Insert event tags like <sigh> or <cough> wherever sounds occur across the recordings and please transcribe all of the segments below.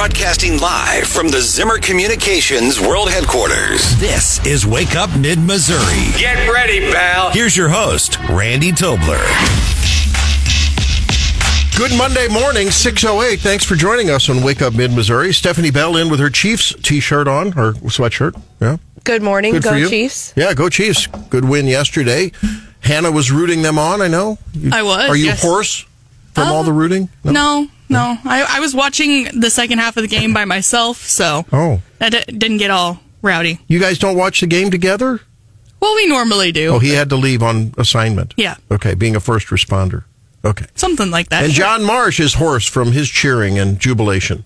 Broadcasting live from the Zimmer Communications World Headquarters. This is Wake Up Mid Missouri. Get ready, pal. Here's your host, Randy Tobler. Good Monday morning, 608. Thanks for joining us on Wake Up Mid Missouri. Stephanie Bell in with her Chiefs t shirt on, or sweatshirt. Yeah. Good morning. Good for Go you. Chiefs. Yeah, go Chiefs. Good win yesterday. Hannah was rooting them on, I know. You- I was, Are you yes. hoarse from Uh, all the rooting? No, no. I, I was watching the second half of the game by myself, so Oh. that d- didn't get all rowdy. You guys don't watch the game together? Well, we normally do. Oh, he had to leave on assignment. Yeah. Okay, being a first responder. Okay. Something like that. And sure. John Marsh is hoarse from his cheering and jubilation.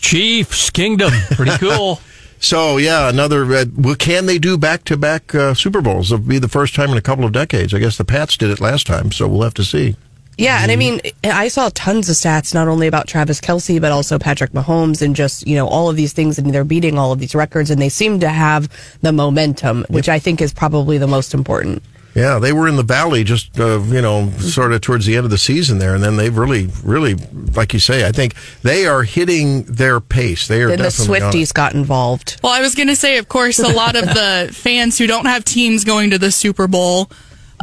Chiefs Kingdom, pretty <laughs> cool. So yeah, another. Uh, well, can they do back-to-back uh, Super Bowls? It'll be the first time in a couple of decades. I guess the Pats did it last time, so we'll have to see. Yeah, and I mean, I saw tons of stats not only about Travis Kelce but also Patrick Mahomes and just you know all of these things, and they're beating all of these records, and they seem to have the momentum, which I think is probably the most important. Yeah, they were in the valley just uh, you know sort of towards the end of the season there, and then they've really, really, like you say, I think they are hitting their pace. They are And the definitely on it. Swifties got involved. well, I was going to say, of course, a lot of <laughs> the fans who don't have teams going to the Super Bowl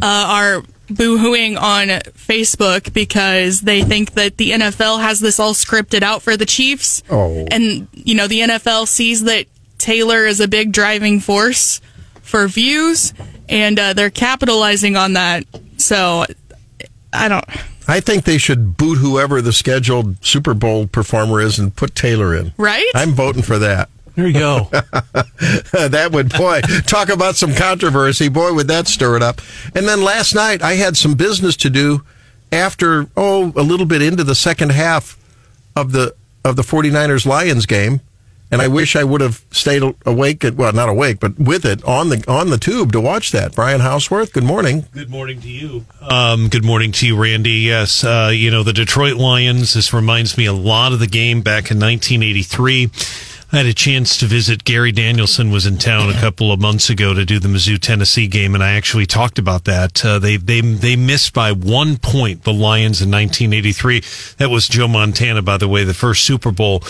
uh, are boo-hooing on Facebook because they think that the NFL has this all scripted out for the Chiefs. Oh. And, you know, the NFL sees that Taylor is a big driving force for views, and uh, they're capitalizing on that. So, I don't. I think they should boot whoever the scheduled Super Bowl performer is and put Taylor in. Right? I'm voting for that. There you go. <laughs> that would, boy, talk about some controversy. Boy, would that stir it up. And then last night, I had some business to do after, oh, a little bit into the second half of the, of the 49ers Lions game. And I wish I would have stayed awake, at, well, not awake, but with it on the, on the tube to watch that. Brian Hauswirth, good morning. Good morning to you. Um, good morning to you, Randy. Yes, uh, you know, the Detroit Lions, this reminds me a lot of the game back in 1983. I had a chance to visit. Gary Danielson was in town a couple of months ago to do the Mizzou Tennessee game, and I actually talked about that. Uh, they they they missed by one point the Lions in 1983. That was Joe Montana, by the way, the first Super Bowl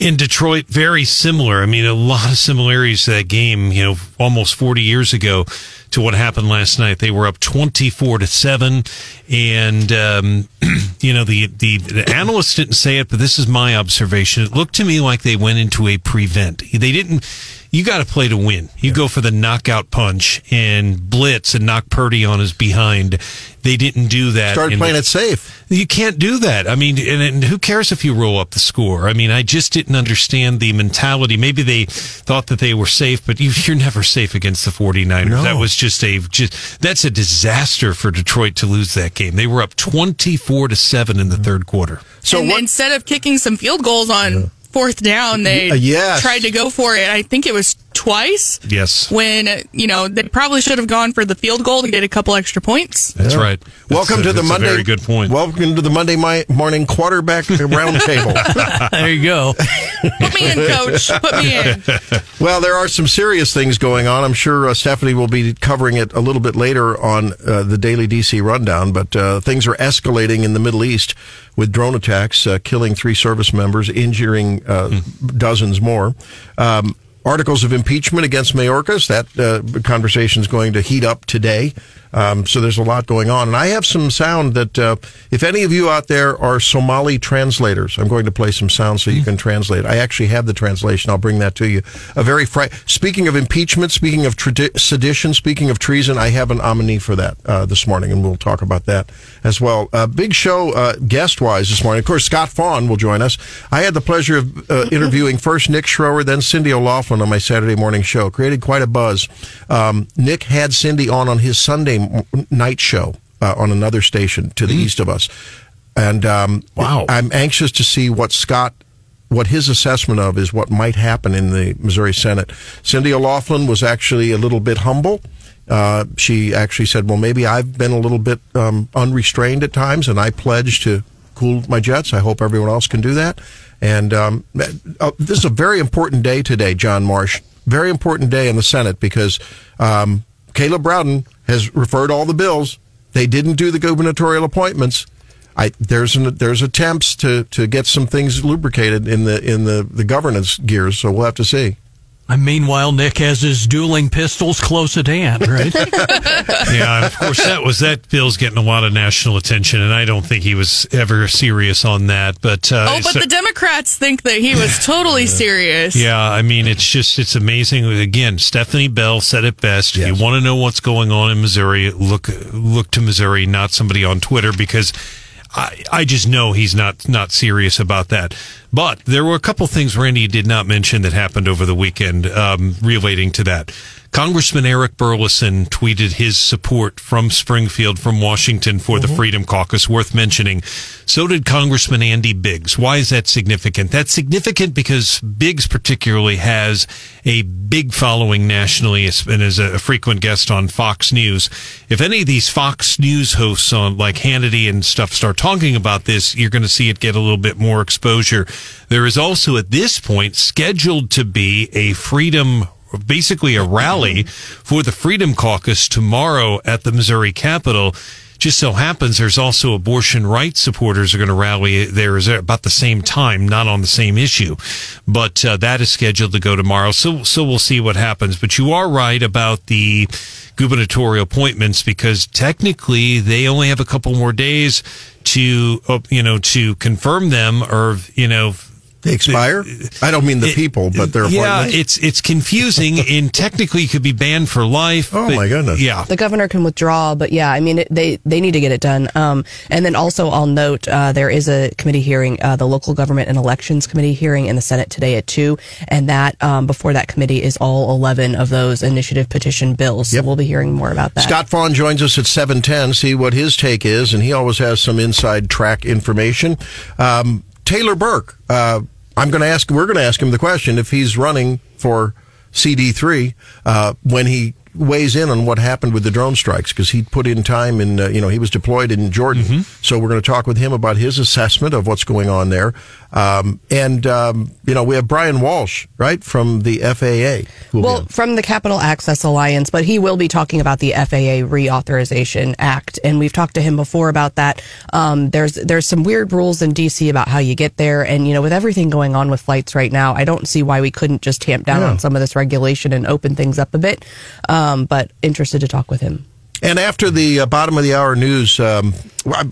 in Detroit, very similar. I mean, a lot of similarities to that game, you know, almost 40 years ago to what happened last night. They were up 24 to 7. And, um, <clears throat> you know, the, the, the analysts didn't say it, but this is my observation. It looked to me like they went into a prevent. They didn't, you got to play to win. You go for the knockout punch and blitz and knock Purdy on his behind. They didn't do that. Started And- playing it safe. you can't do that. I mean, and, and who cares if you roll up the score? I mean, I just didn't understand the mentality. Maybe they thought that they were safe, but you, you're never safe against the 49ers. No. That was just a just that's a disaster for Detroit to lose that game. They were up 24 to 7 in the third quarter. So and what? instead of kicking some field goals on fourth down, they Y- uh, yes. tried to go for it. I think it was twice. Yes. When you know they probably should have gone for the field goal to get a couple extra points. That's right. Welcome That's to the that's a Monday. very good point. Welcome to the Monday mi- morning quarterback <laughs> roundtable. There you go. Put me in, coach. Put me in. <laughs> well, there are some serious things going on. I'm sure uh, Stephanie will be covering it a little bit later on uh, the daily DC rundown. But uh, things are escalating in the Middle East with drone attacks, uh, killing three service members, injuring uh, dozens more. Um, articles of impeachment against Mayorkas. That uh, conversation is going to heat up today. Um, so there's a lot going on. And I have some sound that, uh, if any of you out there are Somali translators, I'm going to play some sound so you can translate. I actually have the translation. I'll bring that to you. A very fri- speaking of impeachment, speaking of sedition, speaking of treason, I have an nominee for that uh, this morning, and we'll talk about that as well. Uh, big show uh, guest wise this morning. Of course, Scott Faughn will join us. I had the pleasure of uh, <laughs> interviewing first Nick Schroer, then Cindy O'Laughlin on my Saturday morning show. Created quite a buzz. Um, Nick had Cindy on on his Sunday m- night show uh, on another station to the east of us, and um, Wow. I'm anxious to see what Scott what his assessment of is what might happen in the Missouri Senate. Cindy O'Laughlin was actually a little bit humble. Uh, she actually said, "Well, maybe I've been a little bit um, unrestrained at times, and I pledge to cool my jets. I hope everyone else can do that." And um, uh, this is a very important day today, John Marsh. Very important day in the Senate because um, Caleb Rowden has referred all the bills. They didn't do the gubernatorial appointments. I there's an, there's attempts to to get some things lubricated in the in the the governance gears. So we'll have to see. And meanwhile, Nick has his dueling pistols close at hand, right? <laughs> yeah, of course that was that bill's getting a lot of national attention, and I don't think he was ever serious on that. But uh, Oh, but so- the Democrats think that he was totally serious. Yeah, I mean, it's just, it's amazing. Again, Stephanie Bell said it best. If you want to know what's going on in Missouri, look, look to Missouri, not somebody on Twitter, because I, I just know he's not, not serious about that. But there were a couple things Randy did not mention that happened over the weekend, um, relating to that. Congressman Eric Burlison tweeted his support from Springfield, from Washington for the Freedom Caucus, worth mentioning. So did Congressman Andy Biggs. Why is that significant? That's significant because Biggs particularly has a big following nationally and is a frequent guest on Fox News. If any of these Fox News hosts on like Hannity and stuff start talking about this, you're going to see it get a little bit more exposure. There is also at this point scheduled to be a freedom basically a rally for the Freedom Caucus tomorrow at the Missouri Capitol. Just so happens there's also abortion rights supporters are going to rally there is about the same time, not on the same issue, but uh, that is scheduled to go tomorrow. So so we'll see what happens. But you are right about the gubernatorial appointments because technically they only have a couple more days to uh, you know to confirm them or you know They expire. I don't mean the it- people, but their yeah, it's it's confusing <laughs> and technically you could be banned for life. Oh, but- my goodness. Yeah. the governor can withdraw, but yeah, I mean, it, they they need to get it done. Um, and then also, I'll note uh, there is a committee hearing, uh, the local government and elections committee hearing in the Senate today at two, and that um, before that committee is all eleven of those initiative petition bills. Yep. So we'll be hearing more about that. Scott Faughn joins us at 710, see what his take is, and he always has some inside track information. Um, Taylor Burks, uh, I'm going to ask, we're going to ask him the question if he's running for CD3 uh, when he weighs in on what happened with the drone strikes because he put in time in, uh, you know, he was deployed in Jordan. So we're going to talk with him about his assessment of what's going on there. Um, and, um, you know, we have Brian Walsh, right, from the FAA. who will be Well, from the Capital Access Alliance, but he will be talking about the FAA Reauthorization Act, and we've talked to him before about that. Um, there's there's some weird rules in DC about how you get there, and you know, with everything going on with flights right now, I don't see why we couldn't just tamp down Yeah. on some of this regulation and open things up a bit. Um, but interested to talk with him. And after the uh, bottom of the hour news, um, I,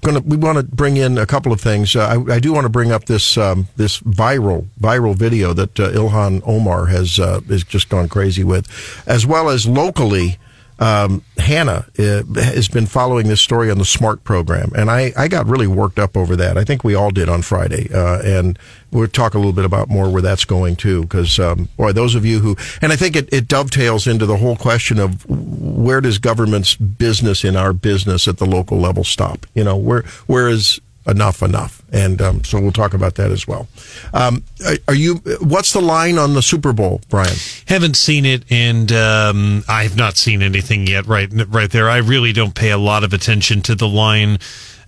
going to. We want to bring in a couple of things. Uh, I, I do want to bring up this um, this viral viral video that uh, Ilhan Omar has uh, has just gone crazy with, as well as locally. Um, Hannah uh, has been following this story on the SMART program, and I, I got really worked up over that. I think we all did on Friday, uh, and we'll talk a little bit about more where that's going too. Because um, boy, those of you who, and I think it, it dovetails into the whole question of where does government's business in our business at the local level stop? You know, where where is enough enough? And um, so we'll talk about that as well. Um, are, you? What's the line on the Super Bowl, Brian? Haven't seen it, and um, I've not seen anything yet. Right, right there. I really don't pay a lot of attention to the line.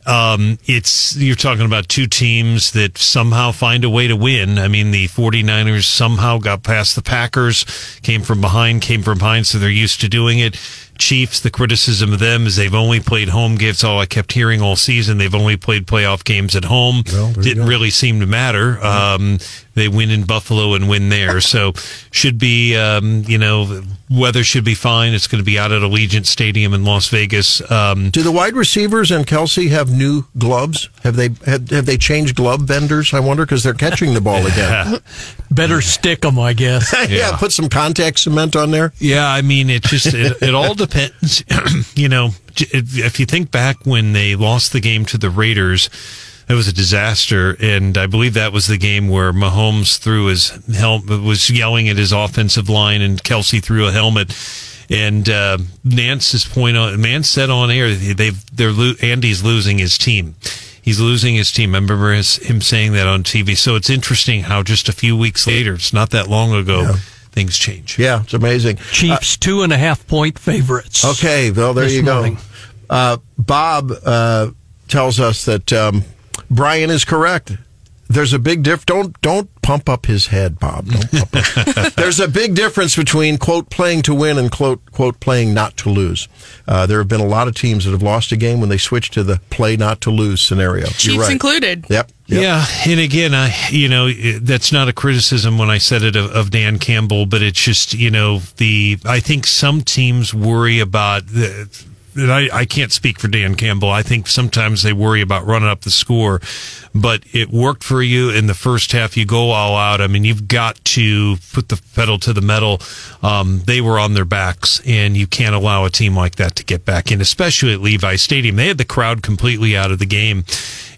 Um, it's you're talking about two teams that somehow find a way to win. I mean, the 49ers somehow got past the Packers, came from behind, came from behind, so they're used to doing it. Chiefs, the criticism of them is they've only played home games. All I kept hearing all season, they've only played playoff games at home. Well, Didn't really seem to matter. Um, they win in Buffalo and win there. <laughs> So should be, um, you know, weather should be fine. It's going to be out at Allegiant Stadium in Las Vegas. Um, Do the wide receivers and Kelce have new gloves? Have they have, have they changed glove vendors? I wonder because they're catching the ball again. <laughs> Better stick them, I guess. <laughs> yeah. Yeah. put some contact cement on there. Yeah, I mean, it just it, it all depends. <clears throat> you know, if you think back when they lost the game to the Raiders, it was a disaster, and I believe that was the game where Mahomes threw his helmet, was yelling at his offensive line, and Kelce threw a helmet. And uh, Nantz's point on Nantz said on air they've they're lo- Andy's losing his team. He's losing his team. I remember his, him saying that on TV. So it's interesting how just a few weeks later, it's not that long ago, things change. Yeah, it's amazing. Chiefs two and a half point favorites. Okay, well there you morning. go. Uh, Bob uh, tells us that um, Brian is correct. There's a big diff. Don't don't pump up his head, Bob. Don't pump up. <laughs> There's a big difference between quote playing to win and quote quote playing not to lose. Uh, there have been a lot of teams that have lost a game when they switched to the play not to lose scenario. You're Chiefs right. included. Yep. yep. Yeah, and again, I you know that's not a criticism when I said it of, of Dan Campbell, but it's just you know the I think some teams worry about the. And I, I can't speak for Dan Campbell. I think sometimes they worry about running up the score, but it worked for you in the first half. You go all out. I mean, you've got to put the pedal to the metal. Um, they were on their backs, and you can't allow a team like that to get back in, especially at Levi Stadium. They had the crowd completely out of the game,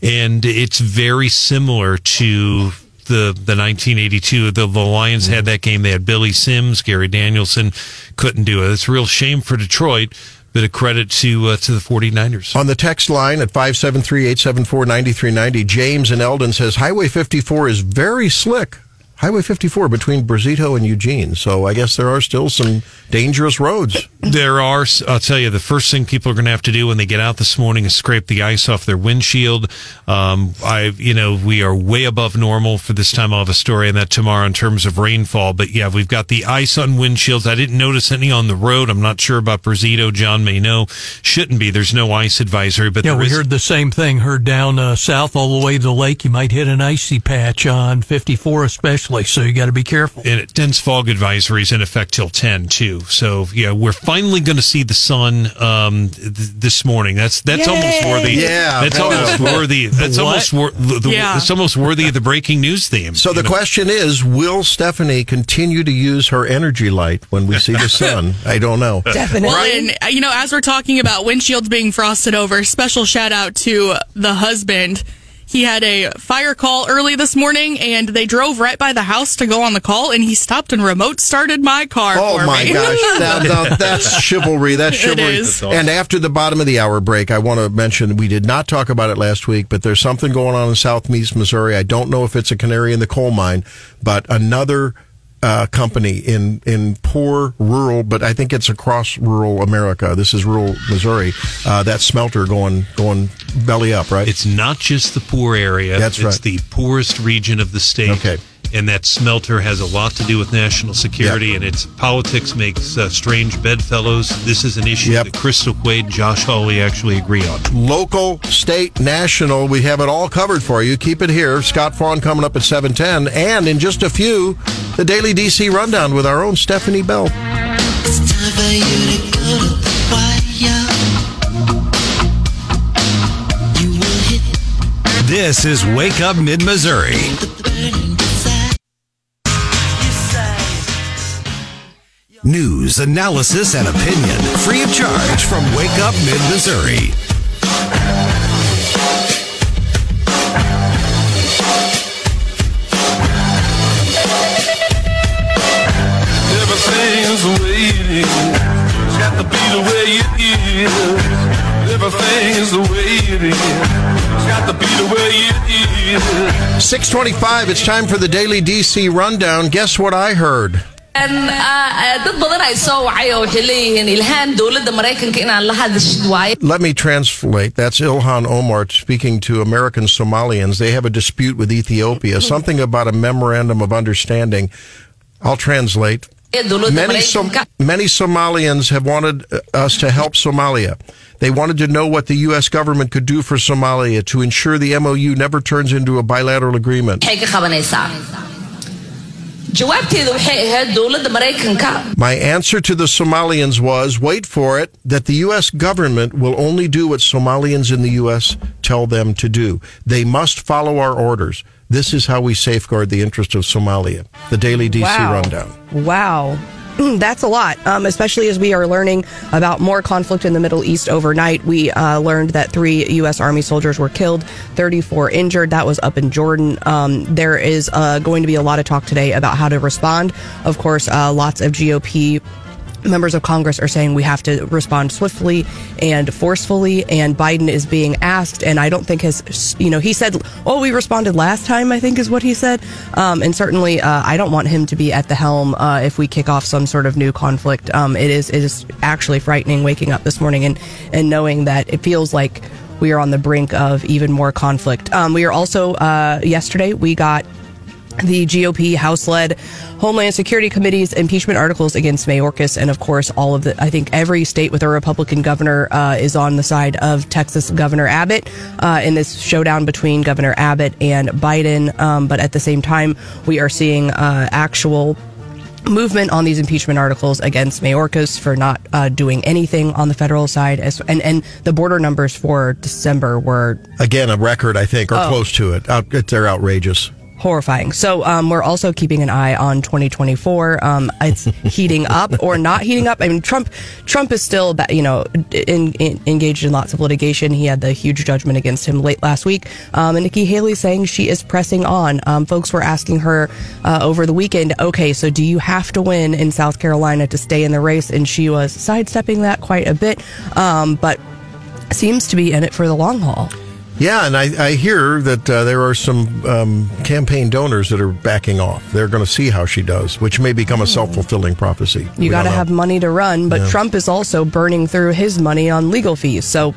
and it's very similar to the the 1982 the, the Lions had that game they had Billy Sims Gary Danielson couldn't do it it's a real shame for Detroit but a credit to uh, to the 49ers On the text line at 573-874-9390, James in Eldon says Highway 54 is very slick. Highway 54 between Brazito and Eugene. So I guess there are still some dangerous roads. There are. I'll tell you, the first thing people are going to have to do when they get out this morning is scrape the ice off their windshield. Um, I, you know, we are way above normal for this time. I'll have a story on that tomorrow in terms of rainfall. But yeah, we've got the ice on windshields. I didn't notice any on the road. I'm not sure about Brazito. John may know. Shouldn't be. There's no ice advisory, but Yeah, we is- heard the same thing. Heard down uh, south all the way to the lake, you might hit an icy patch on 54 especially, so you got to be careful. and it, dense fog advisory is in effect till 10 too so yeah we're finally going to see the sun um th- this morning that's that's almost worthy Yeah, that's hell almost worthy that's what? almost wor- the, the- Yeah. it's almost worthy of the breaking news theme So the know? question is, will Stephanie continue to use her energy light when we see the <laughs> sun? I don't know. Definitely. Well, and uh, you know, as we're talking about windshields being frosted over, special shout out to the husband. He had a fire call early this morning, and they drove right by the house to go on the call, and he stopped and remote started my car. Oh for my me. gosh, <laughs> that, that- that's chivalry. That's It chivalry. is. And after the bottom of the hour break, I want to mention we did not talk about it last week, but there's something going on in Southeast Missouri. I don't know if it's a canary in the coal mine, but another uh, company in in poor rural, but I think it's across rural America. This is rural Missouri. Uh, that smelter going going belly up, right? it's not just the poor area That's it's right. the poorest region of the state Okay. And that smelter has a lot to do with national security and its politics makes uh, strange bedfellows this is an issue Yep. that crystal quade josh hawley actually agree on local, state, national. We have it all covered for you. Keep it here. Scott Faughn coming up at 710. And in just a few, the Daily DC Rundown with our own Stephanie Bell. It's time for you to go to the wire. You will hit This is Wake Up Mid Missouri. News, analysis, and opinion. Free of charge from Wake Up Mid Missouri. Everything's the way it is. It's got to be the way it is. Everything's the way it is. It's got to be the way it is. 625, it's time for the Daily DC Rundown. Guess what I heard? Een, dad badan ay soo wacay oo waxay leeyihiin ilhaan dowladda maraykanka inaan la hadashid waaye Let me translate. That's Ilhan Omar speaking to American Somalians. They have a dispute with Ethiopia, <laughs> something about a memorandum of understanding. I'll translate. Many, Som- many Somalians have wanted uh, us to help Somalia. They wanted to know what the U.S. government could do for Somalia to ensure the MOU never turns into a bilateral agreement. Maxay ka qabanaysaa jawaabteeda waxay ahayd dowladda maraykanka My answer to the Somalians was wait for it, that the U.S. government will only do what Somalians in the U.S. tell them to do. They must follow our orders. This is how we safeguard the interest of Somalia. The Daily DC Wow. Rundown. Wow. <clears throat> That's a lot, um, especially as we are learning about more conflict in the Middle East overnight. We uh, learned that three U.S. Army soldiers were killed, 34 injured. That was up in Jordan. Um, there is uh, going to be a lot of talk today about how to respond. Of course, uh, lots of GOP members of Congress are saying we have to respond swiftly and forcefully, and Biden is being asked, and I don't think his, you know, he said, "Oh, we responded last time," I think is what he said, um, and certainly uh, I don't want him to be at the helm uh, if we kick off some sort of new conflict. Um, it is it is actually frightening waking up this morning and and knowing that it feels like we are on the brink of even more conflict. Um, we are also uh, yesterday we got the GOP House led Homeland Security Committee's impeachment articles against Mayorkas. And of course, all of the, I think every state with a Republican governor uh, is on the side of Texas Governor Abbott uh, in this showdown between Governor Abbott and Biden. Um, but at the same time, we are seeing uh, actual movement on these impeachment articles against Mayorkas for not uh, doing anything on the federal side. As, and, and the border numbers for December were Again, a record, I think, or Oh. close to it. Out, it- they're outrageous. Horrifying. So um, we're also keeping an eye on 2024. Um, it's <laughs> heating up or not heating up. I mean, Trump Trump is still you know in, in, engaged in lots of litigation. He had the huge judgment against him late last week. Um, and Nikki Haley saying she is pressing on. Um, folks were asking her uh, over the weekend, okay, so do you have to win in South Carolina to stay in the race? And she was sidestepping that quite a bit, um, but seems to be in it for the long haul. Yeah, and I, I hear that uh, there are some um, campaign donors that are backing off. They're going to see how she does, which may become a self fulfilling prophecy. You got to have money to run, but Yeah. Trump is also burning through his money on legal fees. So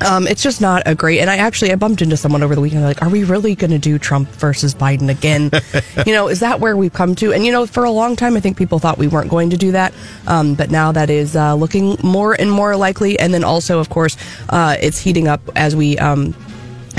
um, it's just not a great. And I actually I bumped into someone over the weekend. Like, "Are we really going to do Trump versus Biden again? <laughs> you know, is that where we've come to?" And you know, for a long time, I think people thought we weren't going to do that, um, but now that is uh, looking more and more likely. And then also, of course, uh, it's heating up as we. Um,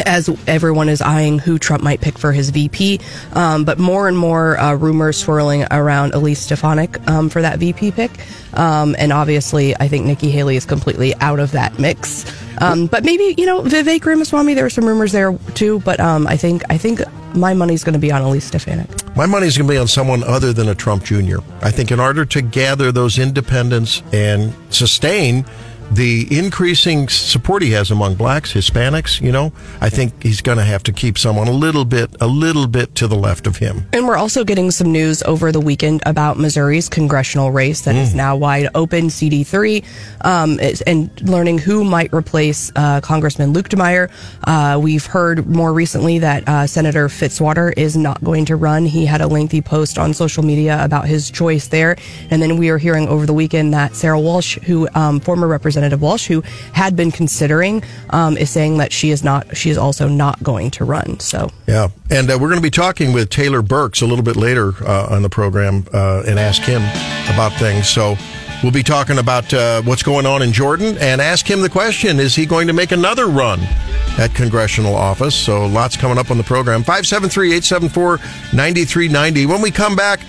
as everyone is eyeing who Trump might pick for his VP. Um, but more and more uh, rumors swirling around Elise Stefanik um, for that VP pick. Um, and obviously, I think Nikki Haley is completely out of that mix. Um, but maybe, you know, Vivek Ramaswamy, there are some rumors there too. But um, I think I think my money's going to be on Elise Stefanik. My money's going to be on someone other than a Trump Jr. I think in order to gather those independents and sustain the increasing support he has among blacks, Hispanics, you know, I think he's going to have to keep someone a little bit, a little bit to the left of him. And we're also getting some news over the weekend about Missouri's congressional race that is now wide open. CD3 um, and learning who might replace uh, Congressman Luetkemeyer. Uh, we've heard more recently that uh, Senator Fitzwater is not going to run. He had a lengthy post on social media about his choice there. And then we are hearing over the weekend that Sarah Walsh, who um, former Representative Walsh, who had been considering, um, is saying that she is not. She is also not going to run. So. Yeah. And uh, we're going to be talking with Taylor Burks a little bit later uh, on the program uh, and ask him about things. So we'll be talking about uh, what's going on in Jordan and ask him the question Is he going to make another run at congressional office? So lots coming up on the program. 573 874 9390. When we come back,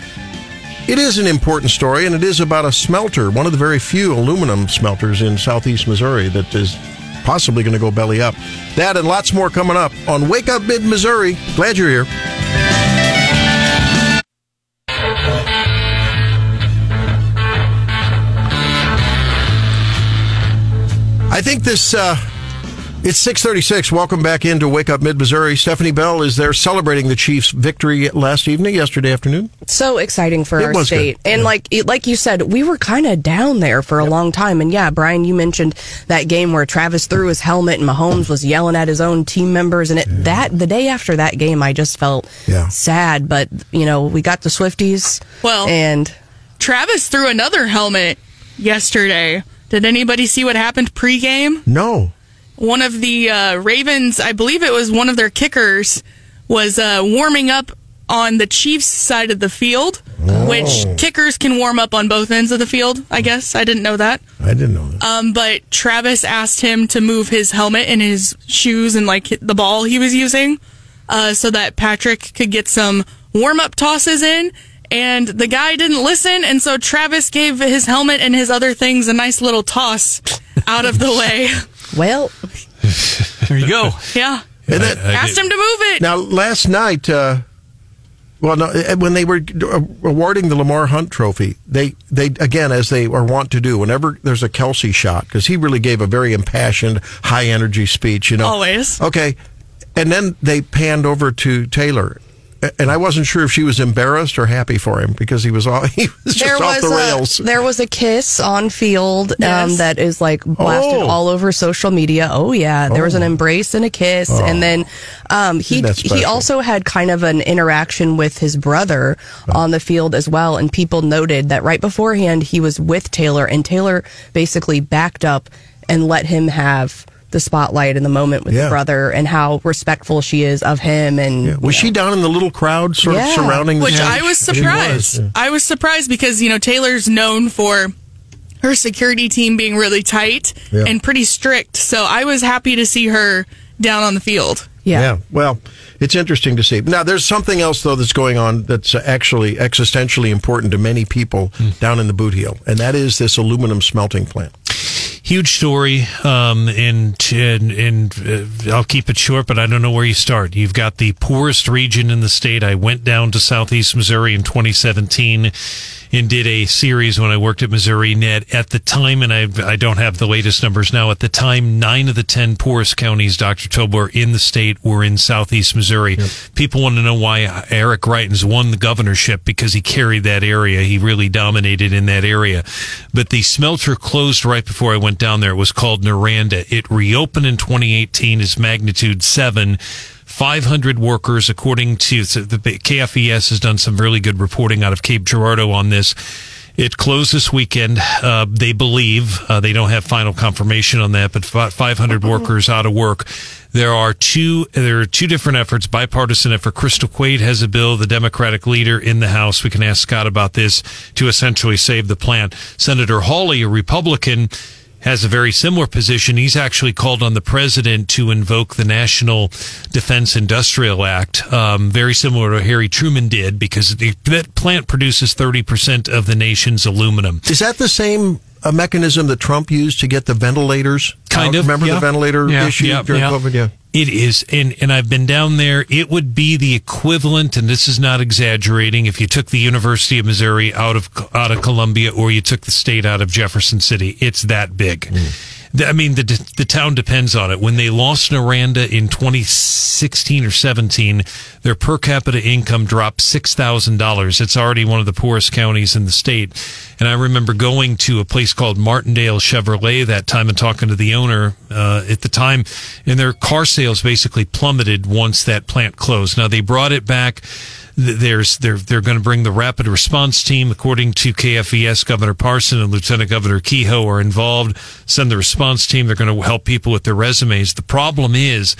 it is an important story, and it is about a smelter, one of the very few aluminum smelters in southeast Missouri that is possibly going to go belly up. That and lots more coming up on Wake Up Mid Missouri. Glad you're here. I think this. Uh, it's 636. Welcome back into Wake Up Mid Missouri. Stephanie Bell is there celebrating the Chiefs' victory last evening, yesterday afternoon. so exciting for It our was state. good. And like like you said, we were kind of down there for a long time. And yeah, Brian, you mentioned that game where Travis threw his helmet and Mahomes was yelling at his own team members. And it that the day after that game, I just felt Yeah. sad. But you know, we got the Swifties. Well- and Travis threw another helmet yesterday. Did anybody see what happened pregame? No. One of the uh, Ravens, I believe it was one of their kickers, was uh, warming up on the Chiefs side of the field, which kickers can warm up on both ends of the field. I guess I didn't know that. I didn't know that. Um, but Travis asked him to move his helmet and his shoes and like the ball he was using, uh, so that Patrick could get some warm up tosses in. And the guy didn't listen, and so Travis gave his helmet and his other things a nice little toss out of the <laughs> way. Well, There you go. Yeah, And that- asked him to move it. Now, last night, uh, well, no, uh, when they were uh, awarding the Lamar Hunt Trophy, they, they again, as they are wont to do, whenever there's a Kelce shot, because he really gave a very impassioned, high energy speech, you know. Always. Okay. And then they panned over to Taylor. A- And I wasn't sure if she was embarrassed or happy for him because he was all <laughs> he was just there off was the a, rails. there was a kiss on field um, Yes. that is like blasted Oh. all over social media. Oh yeah, there was an embrace and a kiss, and then um, he he also had kind of an interaction with his brother on the field as well. And people noted that right beforehand he was with Taylor, and Taylor basically backed up and let him have the spotlight in the moment with Yeah. the brother and how respectful she is of him. And Was she down in the little crowd sort of surrounding the Which stage? I was She surprised. yeah. I was surprised because, you know, Taylor's known for her security team being really tight Yeah. and pretty strict. So I was happy to see her down on the field. yeah. Yeah. Well, it's interesting to see. Now, there's something else though that's going on that's uh, actually existentially important to many people down in the boot heel, and that is this aluminum smelting plant. Huge story um, and and, and uh, I'll keep it short but I don't know where you start. You've got the poorest region in the state. I went down to southeast Missouri in 2017 and did a series when I worked at Missourinet at the time and I I don't have the latest numbers now at the time 9 of the 10 poorest counties Dr. Tobler in the state were in southeast Missouri people want to know why Eric Greitens won the governorship because he carried that area he really dominated in that area but the smelter closed right before I went down there. It was called Noranda. It reopened in 2018 as magnitude seven. 500 workers, according to the KFVS, has done some really good reporting out of Cape Girardeau on this. It closed this weekend. Uh, they believe uh, they don't have final confirmation on that, but about 500 workers out of work. There are two. There are two different efforts, bipartisan effort. Crystal Quade has a bill, the Democratic leader in the House. We can ask Scott about this to essentially save the plant. Senator Hawley, a Republican, has a very similar position. He's actually called on the president to invoke the National Defense Industrial Act, um, very similar to Harry Truman did, because the, that plant produces 30% of the nation's aluminum. Is that the same uh, mechanism that Trump used to get the ventilators? Kind out? of, Remember yeah. the ventilator Yeah, issue yeah, during. COVID? Yeah. It is, and and I've been down there. It would be the equivalent, and this is not exaggerating. If you took the University of Missouri out of out of Columbia, or you took the state out of Jefferson City, it's that big. The- I mean, the the town depends on it. When they lost Noranda in 2016 or 17, their per capita income dropped six thousand dollars. It's already one of the poorest counties in the state. And I remember going to a place called Martindale Chevrolet that time and talking to the owner uh, at the time, and their car sales basically plummeted once that plant closed. Now they brought it back. Th- There's they're they're going to bring the rapid response team, according to KFVS. Governor Parson and Lieutenant Governor Kehoe are involved. Send the response team. They're going to help people with their resumes. The problem is.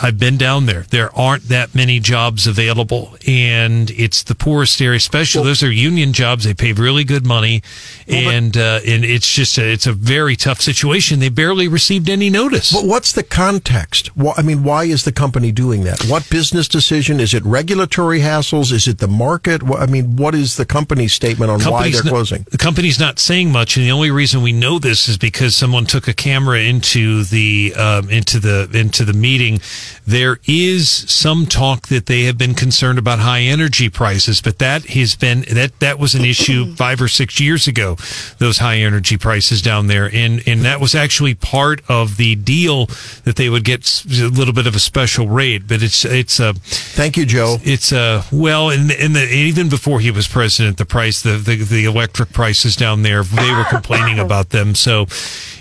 I've been down there. There aren't that many jobs available, and it's the poorest area. Especially those are union jobs. They pay really good money, and uh, and it's just a, it's a very tough situation. They barely received any notice. But what's the context? Why, I mean, why is the company doing that? What business decision? Is it regulatory hassles? Is it the market? What, I mean, what is the company's statement on why they're not- closing? The company's not saying much, and the only reason we know this is because someone took a camera into the um, into the into the meeting. There is some talk that they have been concerned about high energy prices, but that has been that that was an issue <clears throat> five or six years ago. Those high energy prices down there, and and that was actually part of the deal that they would get a little bit of a special rate. But it's it's a Thank you, Joe. it's uh well in the, in the even before he was president the price the, the the electric prices down there they were complaining about them so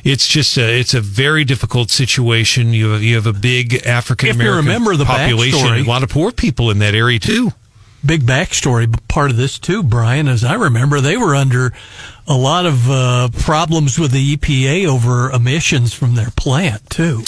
it's just a it's a very difficult situation you have, you have a big African If American you remember the population a lot of poor people in that area too big backstory part of this too, Brian. As I remember, they were under a lot of uh, problems with the EPA over emissions from their plant too.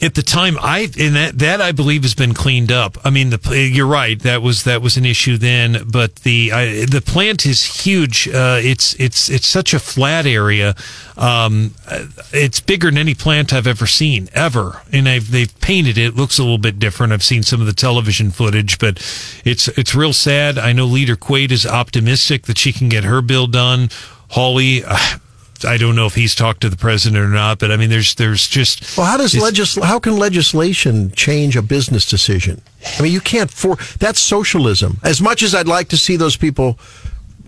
At the time I and that that I believe has been cleaned up. I mean, the you're right that was that was an issue then, but the I, the plant is huge. Uh, it's it's it's such a flat area. Um, uh, it's bigger than any plant I've ever seen ever, and I've, they've painted it. it. Looks a little bit different. I've seen some of the television footage, but it's it's real sad. I know Leader Quade is optimistic that she can get her bill done. Hawley, Uh, I don't know if he's talked to the president or not, but I mean, there's there's just Well, how does it's- legis- how can legislation change a business decision? I mean, you can't for that's socialism. As much as I'd like to see those people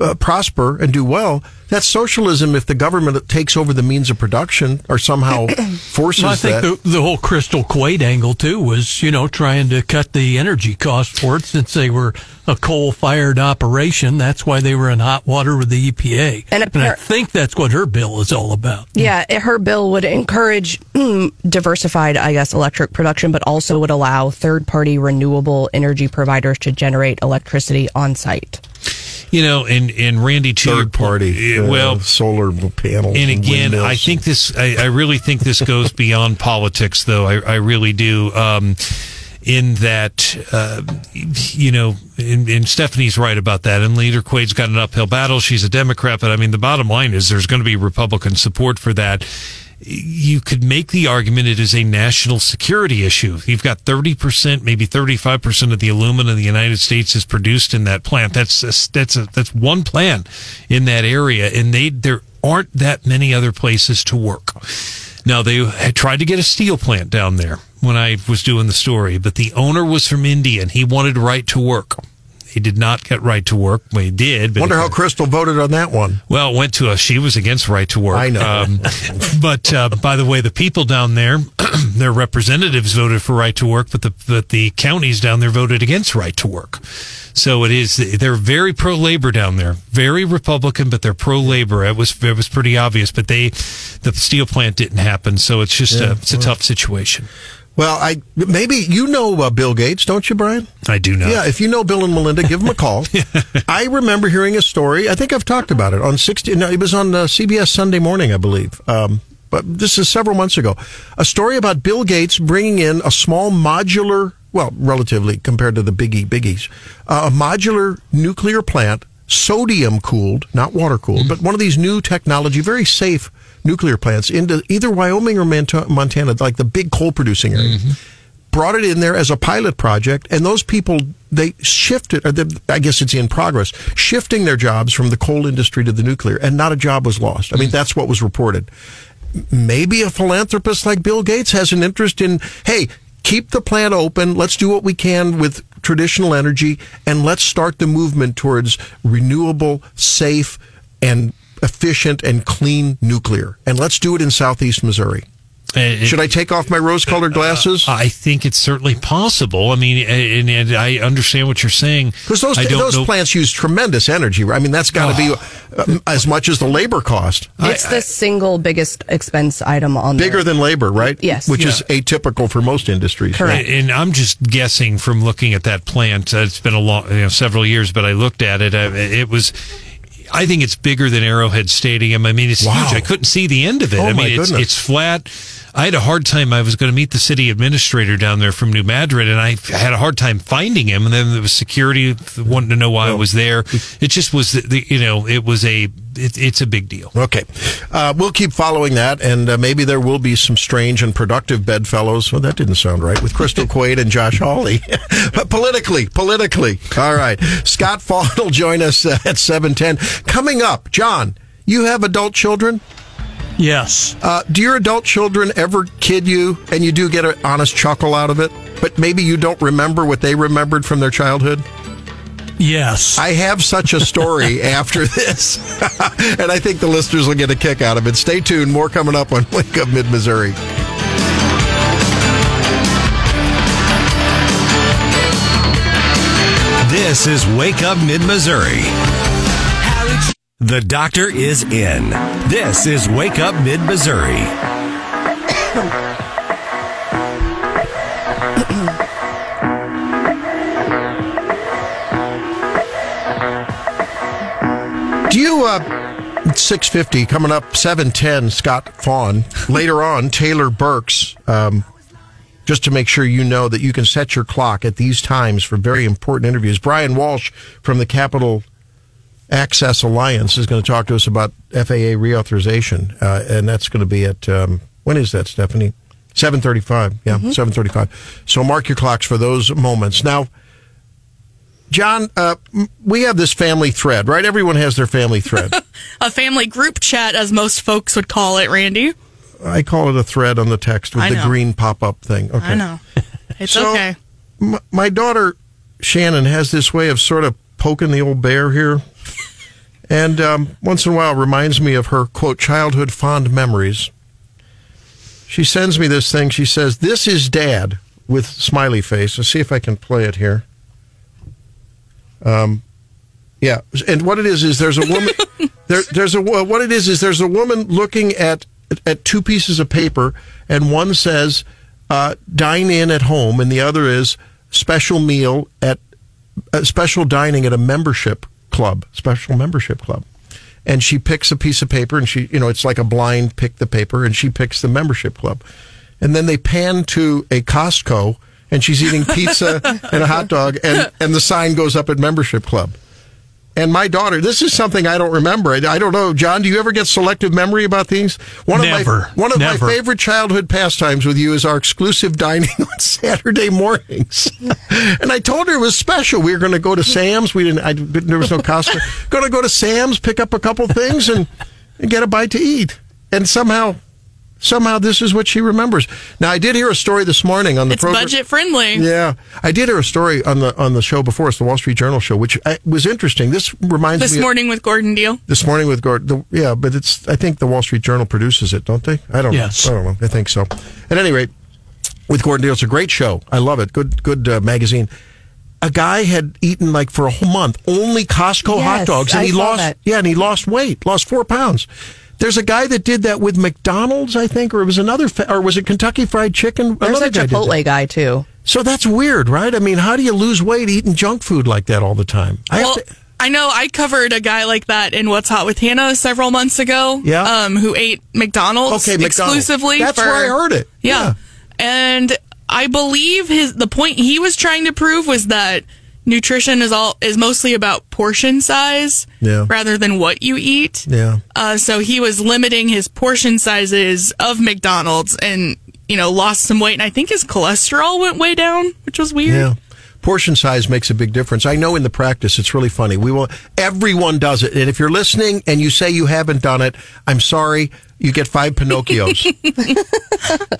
uh, prosper and do well, that's socialism. If the government takes over the means of production or somehow <clears throat> forces Well, I think that. the, the whole Crystal Quade angle too was, you know, trying to cut the energy cost for it since they were a coal-fired operation. That's why they were in hot water with the EPA, And I think that's what her bill is all about. Yeah, it- her bill would encourage mm, diversified, I guess, electric production, but also would allow third party renewable energy providers to generate electricity on site. You know, and and Randy, to Third party. point- uh, well, solar panels. and again, windmills. I think this. I, I really think this goes beyond <laughs> politics, though. I, I really do. Um, in that, uh, you know, and, and Stephanie's right about that. And Leader Quade's got an uphill battle. She's a Democrat, but I mean, the bottom line is there's going to be Republican support for that. You could make the argument it is a national security issue. You've got 30%, maybe 35% of the aluminum in the United States is produced in that plant. That's a, that's a, that's one plant in that area, and they there aren't that many other places to work. Now they had tried to get a steel plant down there when I was doing the story, but the owner was from India and he wanted right to work. He did not get right to work. He did. But Wonder how Crystal voted on that one. well, it went to a. She was against right to work. I know. Um, <laughs> but uh, by the way, the people down there, <clears throat> their representatives voted for right to work, but the but the counties down there voted against right to work. So it is. They're very pro labor down there. Very Republican, but they're pro labor. It was it was pretty obvious. But they, the steel plant didn't happen. So it's just a it's a tough situation. Well, I maybe you know uh, Bill Gates, don't you, Brian? I do know. Yeah, if you know Bill and Melinda, give them a call. <laughs> I remember hearing a story. I think I've talked about it on 60. No, it was on uh, CBS Sunday Morning, I believe. Um, but this is several months ago. A story about Bill Gates bringing in a small modular, well, relatively compared to the biggie biggies, uh, a modular nuclear plant, sodium cooled, not water cooled, but one of these new technology, very safe nuclear plants into either Wyoming or Montana, like the big coal producing area mm-hmm. brought it in there as a pilot project, and those people they shifted. Or the, I guess it's in progress, shifting their jobs from the coal industry to the nuclear, and not a job was lost. I mean, mm. that's what was reported. Maybe a philanthropist like Bill Gates has an interest in, hey, keep the plant open. Let's do what we can with traditional energy, and let's start the movement towards renewable, safe, and efficient and clean nuclear. And let's do it in southeast Missouri. Uh, Should I take off my rose-colored glasses? I think it's certainly possible. I mean, and, and I understand what you're saying. Because those those know- plants use tremendous energy. I mean, that's got to be uh, as much as the labor cost. It's the single biggest expense item on Bigger there. than labor, right? Yes. Which is atypical for most industries. Correct. And I'm just guessing from looking at that plant. Uh, it's been a long, you know, several years, but I looked at it. Uh, it was. I think it's bigger than Arrowhead Stadium. I mean, it's Wow. huge. I couldn't see the end of it. Oh, I mean, it's it's flat. I had a hard time. I was going to meet the city administrator down there from New Madrid, and I had a hard time finding him. And then there was security wanting to know why I was there. It just was, the, the, you know, it was a, it, it's a big deal. Okay. Uh, we'll keep following that, and uh, maybe there will be some strange and productive bedfellows. Well, that didn't sound right. With Crystal <laughs> Quade and Josh Hawley. <laughs> but politically, politically. All right. Scott Faughn will join us uh, at 710. Coming up, John, you have adult children? Yes. Uh, do your adult children ever kid you and you do get an honest chuckle out of it? But maybe you don't remember what they remembered from their childhood? Yes. I have such a story <laughs> after this, <laughs> and I think the listeners will get a kick out of it. Stay tuned. More coming up on <laughs> Wake Up Mid Missouri. This is Wake Up Mid Missouri. The doctor is in. This is Wake Up Mid Missouri. Do you, uh, 650 coming up, 710, Scott Faughn. Later on, Taylor Burks. Um, just to make sure you know that you can set your clock at these times for very important interviews. Brian Walsh from the Capital Access Alliance is going to talk to us about FAA reauthorization, uh, and that's going to be at um, when is that, Stephanie? Seven thirty-five. Yeah, seven thirty-five. So mark your clocks for those moments. Now, John, uh, we have this family thread, right? Everyone has their family thread. <laughs> A family group chat, as most folks would call it, Randy. I call it a thread on the text with the green pop-up thing. Okay. I know. It's So- okay. M- my daughter Shannon has this way of sort of poking the old bear here, and um, once in a while reminds me of her quote childhood fond memories. She sends me this thing. She says, "This is Dad" with smiley face. Let's see if I can play it here. Um, yeah, and what it is is there's a woman. <laughs> there, there's a what it is is there's a woman looking at at two pieces of paper, and one says uh, "dine in at home," and the other is "special meal at uh, special dining at a membership club, special membership club. And she picks a piece of paper and she, you know, it's like a blind pick the paper and she picks the membership club. And then they pan to a Costco and she's eating pizza <laughs> and a hot dog and, and the sign goes up at membership club. And my daughter, this is something I don't remember. I, I don't know, John. Do you ever get selective memory about things? One Never. of my one of Never. my favorite childhood pastimes with you is our exclusive dining <laughs> on Saturday mornings. <laughs> and I told her it was special. We were going to go to Sam's. We didn't. I, there was no Costco. <laughs> going to go to Sam's, pick up a couple things, and, and get a bite to eat. And somehow, somehow, this is what she remembers. Now, I did hear a story this morning on the It's program. budget friendly. Yeah, I did hear a story on the on the show before. It's the Wall Street Journal show, which uh, was interesting. This reminds This me. This morning with Gordon Deal. this morning with Gordon. The, yeah, but it's. I think the Wall Street Journal produces it, don't they? I don't Yes. know. I don't know. I think so. At any rate, with Gordon Deal, it's a great show. I love it. Good, good uh, magazine. A guy had eaten like for a whole month only Costco hot dogs, and I he saw lost. that. Yeah, and he lost weight, lost four pounds. There's a guy that did that with McDonald's, I think, or it was another, fa- or was it Kentucky Fried Chicken? There's Another a guy. Chipotle guy too. So that's weird, right? I mean, how do you lose weight eating junk food like that all the time? I Well, have to, I know I covered a guy like that in What's Hot with Hannah several months ago. Yeah. Um, who ate McDonald's Okay, McDonald's. exclusively. That's for, where I heard it. Yeah. Yeah. And I believe his the point he was trying to prove was that nutrition is all is mostly about portion size Yeah. rather than what you eat. yeah. Uh, so he was limiting his portion sizes of McDonald's and you know lost some weight and I think his cholesterol went way down, which was weird. Yeah. Portion size makes a big difference. I know in the practice it's really funny. We will everyone does it. And if you're listening and you say you haven't done it, I'm sorry, you get five Pinocchios. <laughs>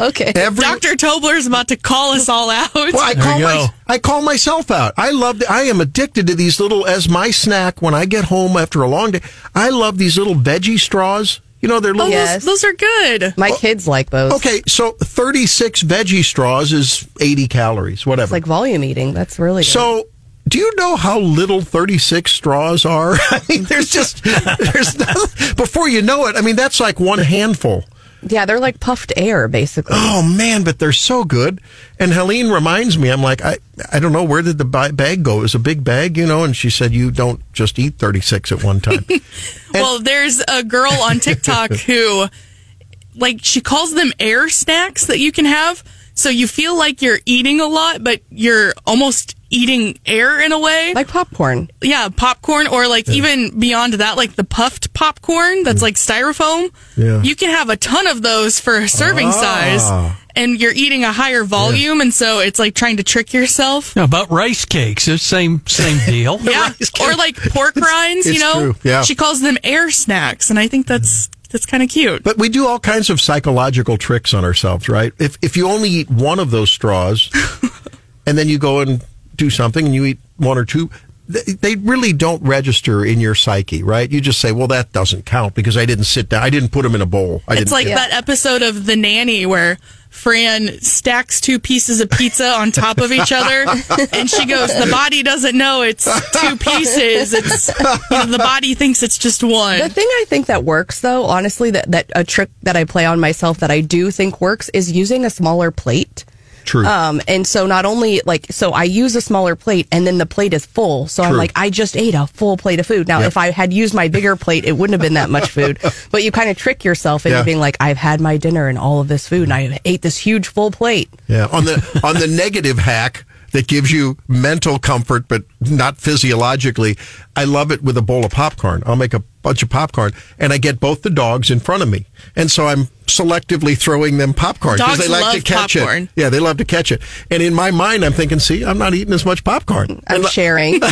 Okay. Every Dr. Tobler's about to call us all out. well, I call my. I call myself out. I love I am addicted to these little as my snack when I get home after a long day. I love these little veggie straws. You know, they're oh, little Yes. Those are good. My kids like those. Okay, so 36 veggie straws is 80 calories, whatever. It's like volume eating. That's really good. So, do you know how little 36 straws are? <laughs> I mean, there's just, there's nothing, before you know it, I mean, that's like one handful. Yeah, they're like puffed air, basically. Oh man, but they're so good. And Helene reminds me, I'm like, I, I don't know, where did the bag go? It was a big bag, you know? And she said, you don't just eat 36 at one time. <laughs> well, there's a girl on <laughs> TikTok who, like, she calls them air snacks that you can have. So you feel like you're eating a lot, but you're almost eating air in a way. Like popcorn. yeah, popcorn, or like even beyond that, like the puffed popcorn that's like styrofoam. Yeah. You can have a ton of those for a serving Ah. size, and you're eating a higher volume, and so it's like trying to trick yourself. Now, about rice cakes, it's same same deal. <laughs> Yeah, or like pork rinds, you It's know. true, yeah. She calls them air snacks, and I think that's that's kind of cute. But we do all kinds of psychological tricks on ourselves, right? If if you only eat one of those straws, <laughs> and then you go and do something and you eat one or two, they, they really don't register in your psyche, right? You just say, "Well, that doesn't count because I didn't sit down. I didn't put them in a bowl. I It's didn't." like that episode of The Nanny where Fran stacks two pieces of pizza on top of each other, and she goes, "The body doesn't know it's two pieces. It's you know, the body thinks it's just one." The thing I think that works, though, honestly, that, that a trick that I play on myself that I do think works is using a smaller plate. True. Um, and so not only like, so I use a smaller plate and then the plate is full. So I'm like, I just ate a full plate of food. Now, Yep. if I had used my bigger plate, it wouldn't have been that much food. <laughs> But you kind of trick yourself into Yeah. being like, I've had my dinner and all of this food and I ate this huge full plate. Yeah, on the on the negative hack that gives you mental comfort but not physiologically. I love it with a bowl of popcorn. I'll make a bunch of popcorn and I get both the dogs in front of me. And so I'm selectively throwing them popcorn because they like to catch popcorn. it. Yeah, they love to catch it. And in my mind I'm thinking, see, I'm not eating as much popcorn. I'm sharing. <laughs>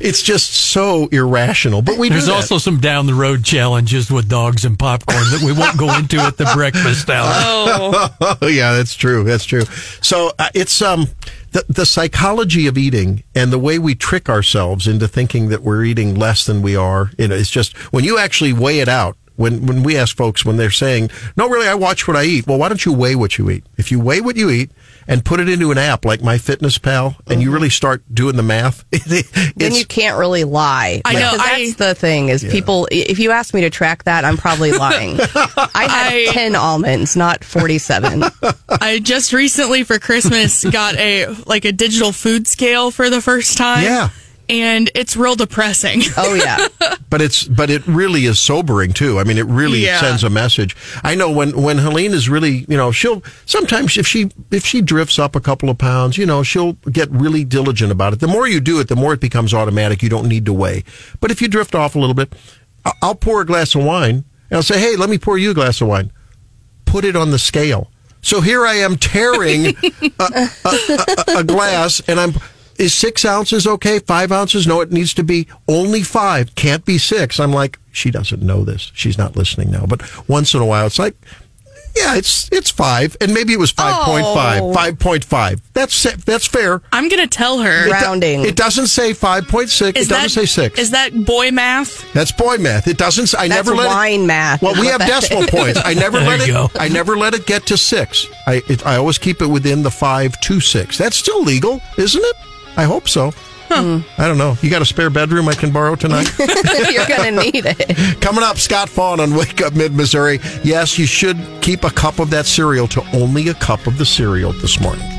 It's just so irrational. But we There's do that. also some down the road challenges with dogs and popcorn that we won't go into at the <laughs> breakfast hour. oh, Oh <laughs> yeah, that's true. That's true. So uh, it's um the the psychology of eating and the way we trick ourselves into thinking that we're eating less than we are. You know, it's just when you actually weigh it out. When when we ask folks when they're saying, "No, really, I watch what I eat." Well, why don't you weigh what you eat? If you weigh what you eat and put it into an app like MyFitnessPal, and you mm-hmm. really start doing the math, <laughs> then you can't really lie. I know, Because I- that's the thing is people, if you ask me to track that, I'm probably <laughs> lying. I had I- 10 almonds, not 47. <laughs> I just recently for Christmas got a like a digital food scale for the first time. Yeah. And it's real depressing. <laughs> Oh yeah. but it's but it really is sobering too. I mean, it really Yeah. sends a message. I know when when Helene is really, you know, she'll sometimes if she if she drifts up a couple of pounds, you know, she'll get really diligent about it. The more you do it, the more it becomes automatic. You don't need to weigh. But if you drift off a little bit, I- I'll pour a glass of wine and I'll say, "Hey, let me pour you a glass of wine." Put it on the scale. So here I am taring <laughs> a, a, a, a glass, and I'm. Is six ounces okay? Five ounces? No, it needs to be only five. Can't be six. I'm like, she doesn't know this. She's not listening now. But once in a while, it's like, yeah, it's it's five, and maybe it was five point five. Oh. Five point five. That's that's fair. I'm gonna tell her. It do- Rounding. It doesn't say five point six. It Is doesn't say six. Is that boy math? That's boy math. It doesn't. say- I That's never let wine it, math Well, we have decimal is. points. I never <laughs> There let you it. go. I never let it get to six. I it, I always keep it within the five to six. That's still legal, isn't it? I hope so. Hmm. I don't know. You got a spare bedroom I can borrow tonight? <laughs> You're gonna need it. <laughs> Coming up, Scott Faughn on Wake Up Mid Missouri. Yes, you should keep a cup of that cereal to only a cup of the cereal this morning.